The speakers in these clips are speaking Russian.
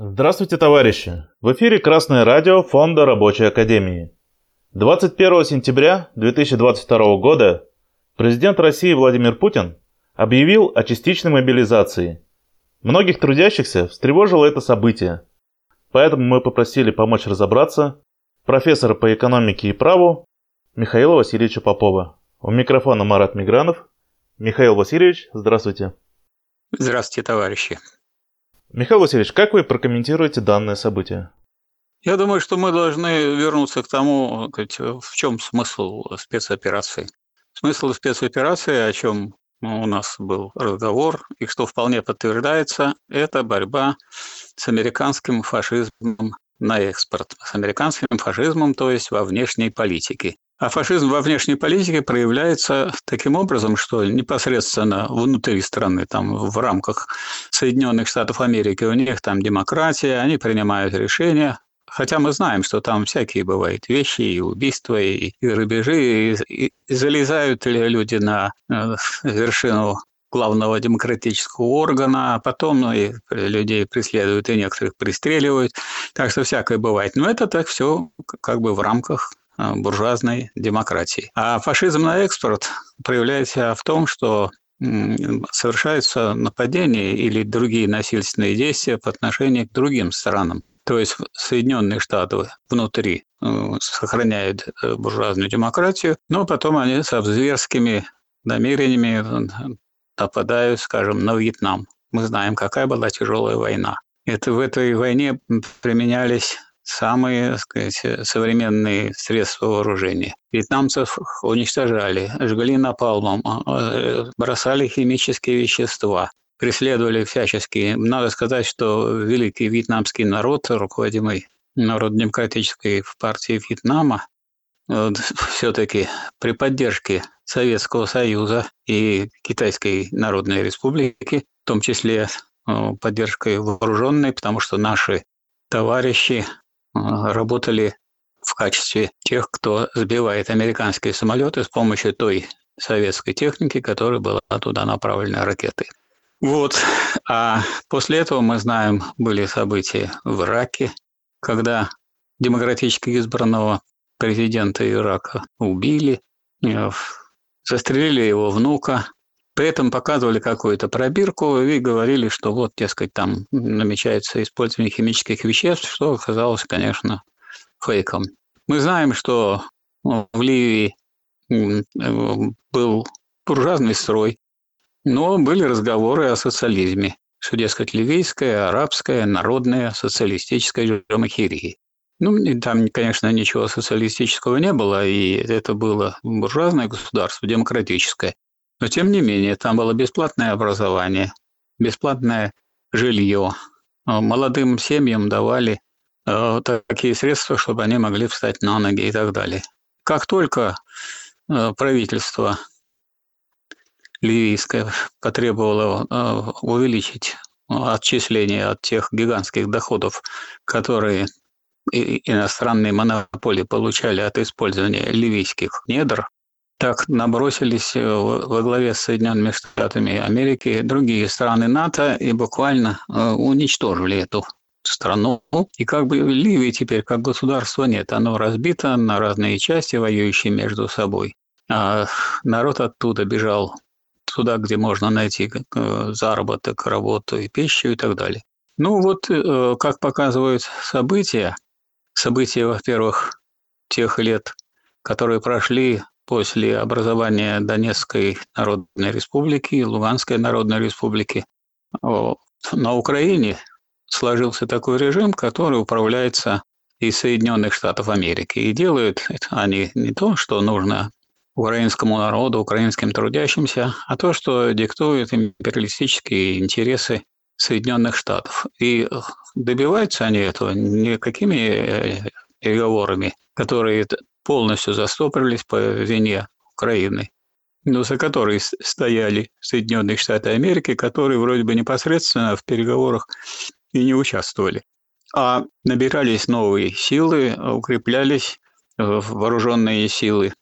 Здравствуйте, товарищи! В эфире Красное радио Фонда Рабочей Академии. 21 сентября 2022 года президент России Владимир Путин объявил о частичной мобилизации. Многих трудящихся встревожило это событие, поэтому мы попросили помочь разобраться профессора по экономике и праву Михаила Васильевича Попова. У микрофона Марат Мигранов. Михаил Васильевич, здравствуйте. Здравствуйте, товарищи. Михаил Васильевич, как вы прокомментируете данное событие? Я думаю, что мы должны вернуться к тому, в чем смысл спецоперации. Смысл спецоперации, о чем у нас был разговор, и что вполне подтверждается, это борьба с американским фашизмом на экспорт. С американским фашизмом, то есть во внешней политике. А фашизм во внешней политике проявляется таким образом, что непосредственно внутри страны, там в рамках Соединенных Штатов Америки, у них там демократия, они принимают решения, Хотя мы знаем, что там всякие бывают вещи, и убийства, и, и грабежи, и, и залезают люди на э, вершину главного демократического органа, а потом ну, и людей преследуют, и некоторых пристреливают. Так что всякое бывает. Но это так все как бы в рамках буржуазной демократии. А фашизм на экспорт проявляется в том, что совершаются нападения или другие насильственные действия по отношению к другим странам. То есть Соединенные Штаты внутри э, сохраняют э, буржуазную демократию, но потом они с зверскими намерениями нападают, скажем, на Вьетнам. Мы знаем, какая была тяжелая война. Это в этой войне применялись самые так сказать, современные средства вооружения. Вьетнамцев уничтожали, жгли напалмом, а, а, бросали химические вещества, преследовали всячески. Надо сказать, что великий вьетнамский народ, руководимый Народно-демократической партией Вьетнама, все-таки при поддержке Советского Союза и Китайской Народной Республики, в том числе поддержкой вооруженной, потому что наши товарищи работали в качестве тех, кто сбивает американские самолеты с помощью той советской техники, которая была туда направлена ракетой. Вот. А после этого мы знаем, были события в Ираке, когда демократически избранного президента Ирака убили, э, застрелили его внука, при этом показывали какую-то пробирку и говорили, что вот, дескать, там намечается использование химических веществ, что оказалось, конечно, фейком. Мы знаем, что ну, в Ливии был буржуазный строй, но были разговоры о социализме, что, дескать, ливийская, арабская, народная, социалистическая жамахирия. Ну, там, конечно, ничего социалистического не было, и это было буржуазное государство, демократическое. Но тем не менее, там было бесплатное образование, бесплатное жилье. А молодым семьям давали э, такие средства, чтобы они могли встать на ноги и так далее. Как только э, правительство ливийское потребовало э, увеличить отчисления от тех гигантских доходов, которые иностранные монополии получали от использования ливийских недр, так набросились э, во главе с Соединенными Штатами Америки другие страны НАТО и буквально э, уничтожили эту страну. И как бы Ливии теперь как государства нет. Оно разбито на разные части, воюющие между собой. А народ оттуда бежал туда, где можно найти э, заработок, работу и пищу и так далее. Ну вот, как показывают события, события, во-первых, тех лет, которые прошли после образования Донецкой Народной Республики и Луганской Народной Республики. На Украине сложился такой режим, который управляется из Соединенных Штатов Америки. И делают они не то, что нужно украинскому народу, украинским трудящимся, а то, что диктуют империалистические интересы Соединенных Штатов. И добиваются они этого не какими э, переговорами, которые полностью застопорились по вине Украины, но за которой стояли Соединенные Штаты Америки, которые вроде бы непосредственно в переговорах и не участвовали. А набирались новые силы, укреплялись вооруженные силы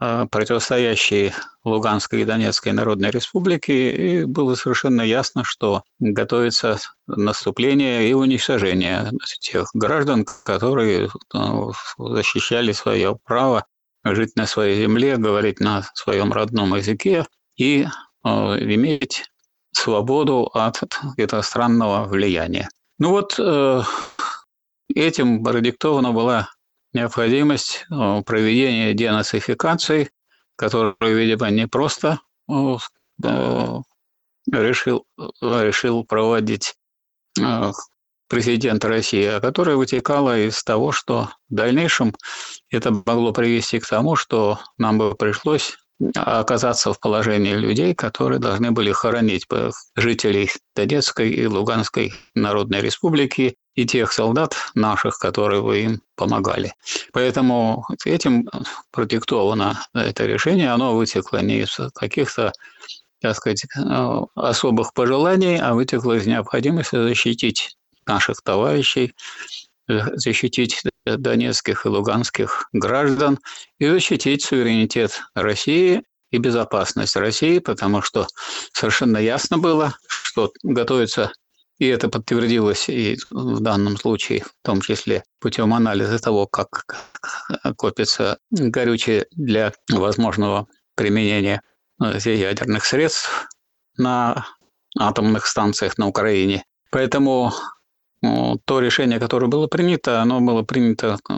а, противостоящие Луганской и Донецкой Народной Республики, и было совершенно ясно, что готовится наступление и уничтожение тех граждан, которые ну, защищали свое право жить на своей земле, говорить на своем родном языке и а, иметь свободу от иностранного влияния. Ну вот э, этим продиктована была необходимость э, проведения денацификации, которую, видимо, не просто э, решил, решил проводить э, президент России, а которая вытекала из того, что в дальнейшем это могло привести к тому, что нам бы пришлось оказаться в положении людей, которые должны были хоронить жителей Донецкой и Луганской Народной Республики и тех солдат наших, которые вы им помогали. Поэтому этим продиктовано это решение. Оно вытекло не из каких-то так сказать, особых пожеланий, а вытекло из необходимости защитить наших товарищей, защитить донецких и луганских граждан и защитить суверенитет России и безопасность России, потому что совершенно ясно было, что готовится и это подтвердилось и в данном случае, в том числе путем анализа того, как копится горючее для возможного применения э, ядерных средств на атомных станциях на Украине. Поэтому то решение, которое было принято, оно было принято э,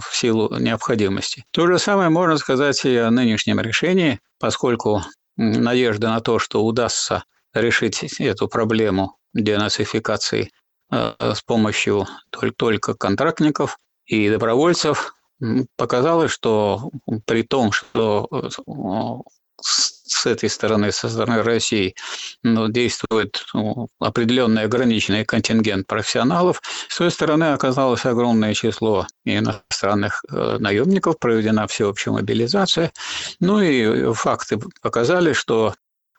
в силу необходимости. То же самое можно сказать и о нынешнем решении, поскольку надежда на то, что удастся решить эту проблему денацификации э, с помощью только контрактников и добровольцев, показалось, что при том, что э, с этой стороны, со стороны России, ну, действует ну, определенный ограниченный контингент профессионалов. С той стороны оказалось огромное число иностранных э, наемников, проведена всеобщая мобилизация. Ну и факты показали, что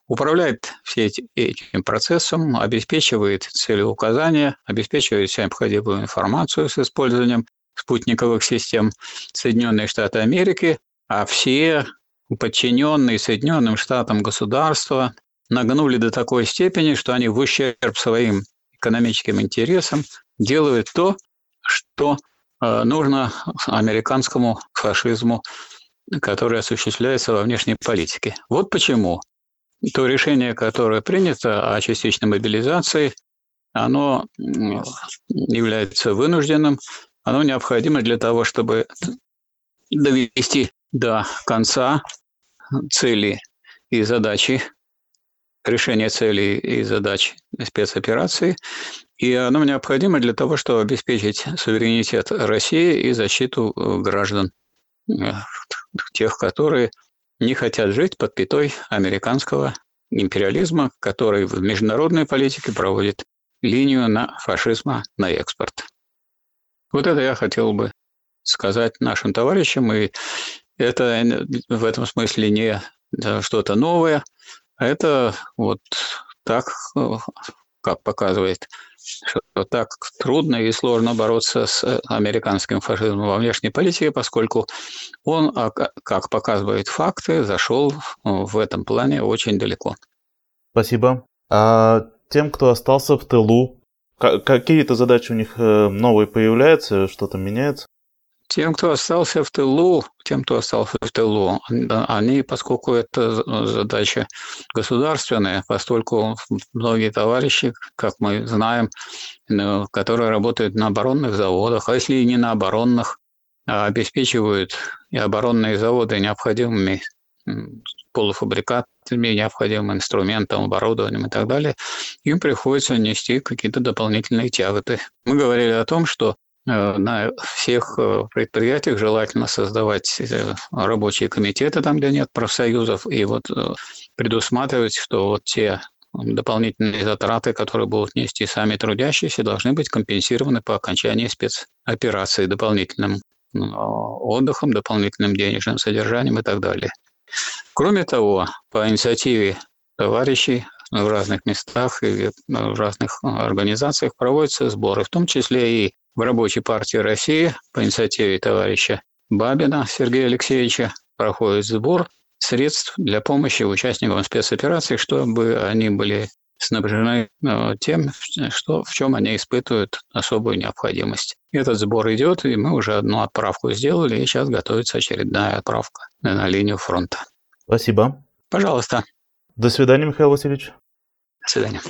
управляет все этим процессом, обеспечивает целеуказания, обеспечивает всю необходимую информацию с использованием спутниковых систем Соединенные Штаты Америки, а все подчиненные Соединенным Штатам государства нагнули до такой степени, что они в ущерб своим экономическим интересам делают то, что э, нужно американскому фашизму, который осуществляется во внешней политике. Вот почему то решение, которое принято о частичной мобилизации, оно является вынужденным, оно необходимо для того, чтобы довести до конца цели и задачи, решения целей и задач спецоперации, и оно необходимо для того, чтобы обеспечить суверенитет России и защиту граждан, э, тех, которые не хотят жить под пятой американского империализма, который в международной политике проводит линию на фашизма на экспорт. Вот это я хотел бы сказать нашим товарищам, и это в этом смысле не что-то новое, это вот так, как показывает что так трудно и сложно бороться с э, американским фашизмом во внешней политике, поскольку он, а, как показывают факты, зашел в этом плане очень далеко. Спасибо. А тем, кто остался в тылу, какие-то задачи у них э, новые появляются, что-то меняется? Тем, кто остался в тылу, тем, кто остался в тылу, они, поскольку это задача государственная, поскольку многие товарищи, как мы знаем, ну, которые работают на оборонных заводах, а если и не на оборонных, а обеспечивают и оборонные заводы необходимыми полуфабрикатами, необходимым инструментом, оборудованием и так далее, им приходится нести какие-то дополнительные тяготы. Мы говорили о том, что на всех э, предприятиях желательно создавать э, рабочие комитеты там, где нет профсоюзов, и вот предусматривать, что вот те дополнительные затраты, которые будут нести сами трудящиеся, должны быть компенсированы по окончании спецоперации дополнительным отдыхом, дополнительным денежным содержанием и так далее. Кроме того, по инициативе товарищей в разных местах и в разных организациях проводятся сборы, в том числе и в Рабочей партии России по инициативе товарища Бабина Сергея Алексеевича проходит сбор средств для помощи участникам спецоперации, чтобы они были снабжены э, тем, что, в чем они испытывают особую необходимость. Этот сбор идет, и мы уже одну отправку сделали, и сейчас готовится очередная отправка на линию фронта. Спасибо. Пожалуйста. До свидания, Михаил Васильевич. До свидания.